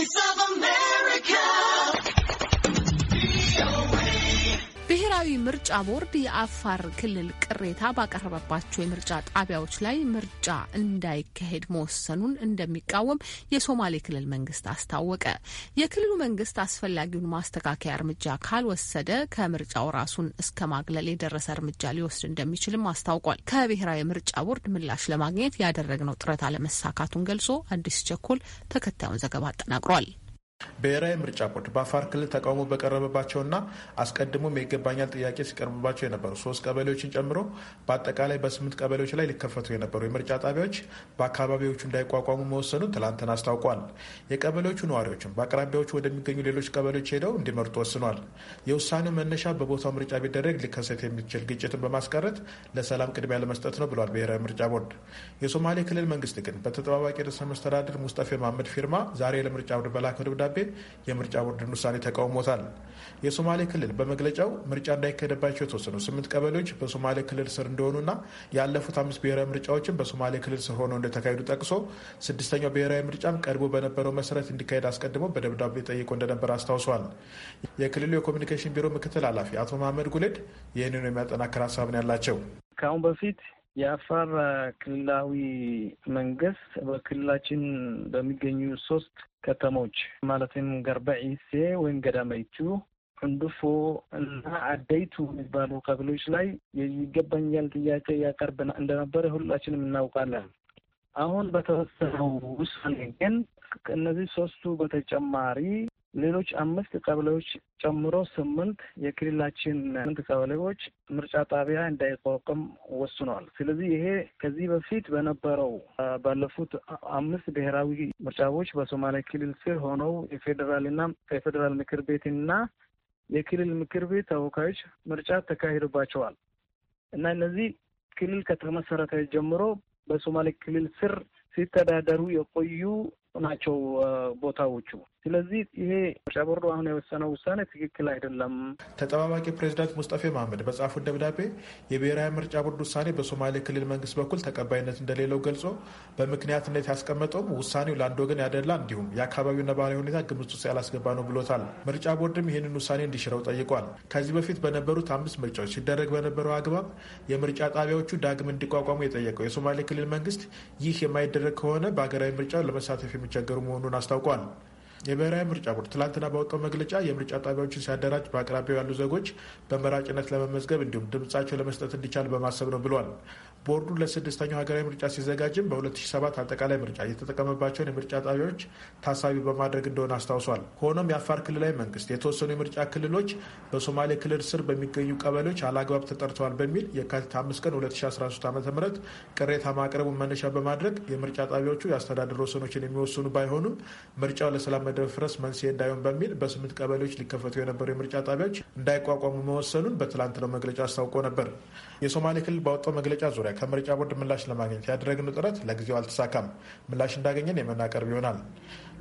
Voice of ብሔራዊ ምርጫ ቦርድ የአፋር ክልል ቅሬታ ባቀረበባቸው የምርጫ ጣቢያዎች ላይ ምርጫ እንዳይካሄድ መወሰኑን እንደሚቃወም የሶማሌ ክልል መንግስት አስታወቀ። የክልሉ መንግስት አስፈላጊውን ማስተካከያ እርምጃ ካልወሰደ ከምርጫው ራሱን እስከ ማግለል የደረሰ እርምጃ ሊወስድ እንደሚችልም አስታውቋል። ከብሔራዊ ምርጫ ቦርድ ምላሽ ለማግኘት ያደረግነው ጥረት አለመሳካቱን ገልጾ አዲስ ቸኮል ተከታዩን ዘገባ አጠናቅሯል። ብሔራዊ ምርጫ ቦርድ በአፋር ክልል ተቃውሞ በቀረበባቸውና አስቀድሞም የይገባኛል ጥያቄ ሲቀርብባቸው የነበሩ ሶስት ቀበሌዎችን ጨምሮ በአጠቃላይ በስምንት ቀበሌዎች ላይ ሊከፈቱ የነበሩ የምርጫ ጣቢያዎች በአካባቢዎቹ እንዳይቋቋሙ መወሰኑን ትላንትና አስታውቋል። የቀበሌዎቹ ነዋሪዎችም በአቅራቢያዎቹ ወደሚገኙ ሌሎች ቀበሌዎች ሄደው እንዲመርጡ ወስኗል። የውሳኔው መነሻ በቦታው ምርጫ ቢደረግ ሊከሰት የሚችል ግጭትን በማስቀረት ለሰላም ቅድሚያ ለመስጠት ነው ብሏል ብሔራዊ ምርጫ ቦርድ። የሶማሌ ክልል መንግስት ግን በተጠባባቂ ርዕሰ መስተዳድር ሙስጠፌ መሀመድ ፊርማ ዛሬ ለምርጫ ቦርድ በላከው ደብዳቤ የምርጫ ቦርድን ውሳኔ ተቃውሞታል። የሶማሌ ክልል በመግለጫው ምርጫ እንዳይካሄድባቸው የተወሰኑ ስምንት ቀበሌዎች በሶማሌ ክልል ስር እንደሆኑና ያለፉት አምስት ብሔራዊ ምርጫዎችን በሶማሌ ክልል ስር ሆነው እንደተካሄዱ ጠቅሶ ስድስተኛው ብሔራዊ ምርጫም ቀድሞ በነበረው መሰረት እንዲካሄድ አስቀድሞ በደብዳቤ ጠይቆ እንደነበር አስታውሷል። የክልሉ የኮሚኒኬሽን ቢሮ ምክትል ኃላፊ አቶ መሀመድ ጉሌድ ይህንኑ የሚያጠናክር ሀሳብን ያላቸው ከአሁን በፊት የአፋር ክልላዊ መንግስት በክልላችን በሚገኙ ሶስት ከተሞች ማለትም ገርበዒሴ ወይም ገዳመይቱ፣ ዕንዱፎ እና አደይቱ የሚባሉ ቀበሌዎች ላይ ይገባኛል ጥያቄ ያቀርብ እንደነበረ ሁላችንም እናውቃለን። አሁን በተወሰነው ውሳኔ ግን ከእነዚህ ሶስቱ በተጨማሪ ሌሎች አምስት ቀበሌዎች ጨምሮ ስምንት የክልላችን ስምንት ቀበሌዎች ምርጫ ጣቢያ እንዳይቋቋም ወስኗል። ስለዚህ ይሄ ከዚህ በፊት በነበረው ባለፉት አምስት ብሔራዊ ምርጫዎች በሶማሌ ክልል ስር ሆነው የፌዴራልና የፌዴራል ምክር ቤትና የክልል ምክር ቤት ተወካዮች ምርጫ ተካሂዶባቸዋል እና እነዚህ ክልል ከተመሰረተ ጀምሮ በሶማሌ ክልል ስር ሲተዳደሩ የቆዩ ናቸው ቦታዎቹ። ስለዚህ ይሄ ምርጫ ቦርዱ አሁን የወሰነው ውሳኔ ትክክል አይደለም። ተጠባባቂ ፕሬዚዳንት ሙስጠፌ መሀመድ በጻፉት ደብዳቤ የብሔራዊ ምርጫ ቦርድ ውሳኔ በሶማሌ ክልል መንግስት በኩል ተቀባይነት እንደሌለው ገልጾ በምክንያትነት ያስቀመጠውም ውሳኔው ለአንድ ወገን ያደላ እንዲሁም የአካባቢው ነባራዊ ሁኔታ ግምት ውስጥ ያላስገባ ነው ብሎታል። ምርጫ ቦርድም ይህንን ውሳኔ እንዲሽረው ጠይቋል። ከዚህ በፊት በነበሩት አምስት ምርጫዎች ሲደረግ በነበረው አግባብ የምርጫ ጣቢያዎቹ ዳግም እንዲቋቋሙ የጠየቀው የሶማሌ ክልል መንግስት ይህ የማይደረግ ከሆነ በሀገራዊ ምርጫው ለመሳተፍ የሚቸገሩ መሆኑን አስታውቋል። የብሔራዊ ምርጫ ቦርድ ትላንትና ባወጣው መግለጫ የምርጫ ጣቢያዎችን ሲያደራጅ በአቅራቢያው ያሉ ዜጎች በመራጭነት ለመመዝገብ እንዲሁም ድምጻቸው ለመስጠት እንዲቻል በማሰብ ነው ብሏል። ቦርዱ ለስድስተኛው ሀገራዊ ምርጫ ሲዘጋጅም በ2007 አጠቃላይ ምርጫ የተጠቀመባቸውን የምርጫ ጣቢያዎች ታሳቢ በማድረግ እንደሆነ አስታውሷል። ሆኖም የአፋር ክልላዊ መንግስት የተወሰኑ የምርጫ ክልሎች በሶማሌ ክልል ስር በሚገኙ ቀበሌዎች አላግባብ ተጠርተዋል በሚል የካቲት 5 ቀን 2013 ዓ ም ቅሬታ ማቅረቡን መነሻ በማድረግ የምርጫ ጣቢያዎቹ የአስተዳደር ወሰኖችን የሚወስኑ ባይሆኑም ምርጫው ለሰላም መደፍረስ መንስኤ እንዳይሆን በሚል በስምንት ቀበሌዎች ሊከፈቱ የነበሩ የምርጫ ጣቢያዎች እንዳይቋቋሙ መወሰኑን በትላንትናው መግለጫ አስታውቆ ነበር። የሶማሌ ክልል ባወጣው መግለጫ ዙሪያ ከምርጫ ቦርድ ምላሽ ለማግኘት ያደረግነው ጥረት ለጊዜው አልተሳካም። ምላሽ እንዳገኘን የምናቀርብ ይሆናል።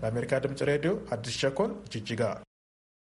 ለአሜሪካ ድምጽ ሬዲዮ አዲስ ቸኮል ጅጅጋ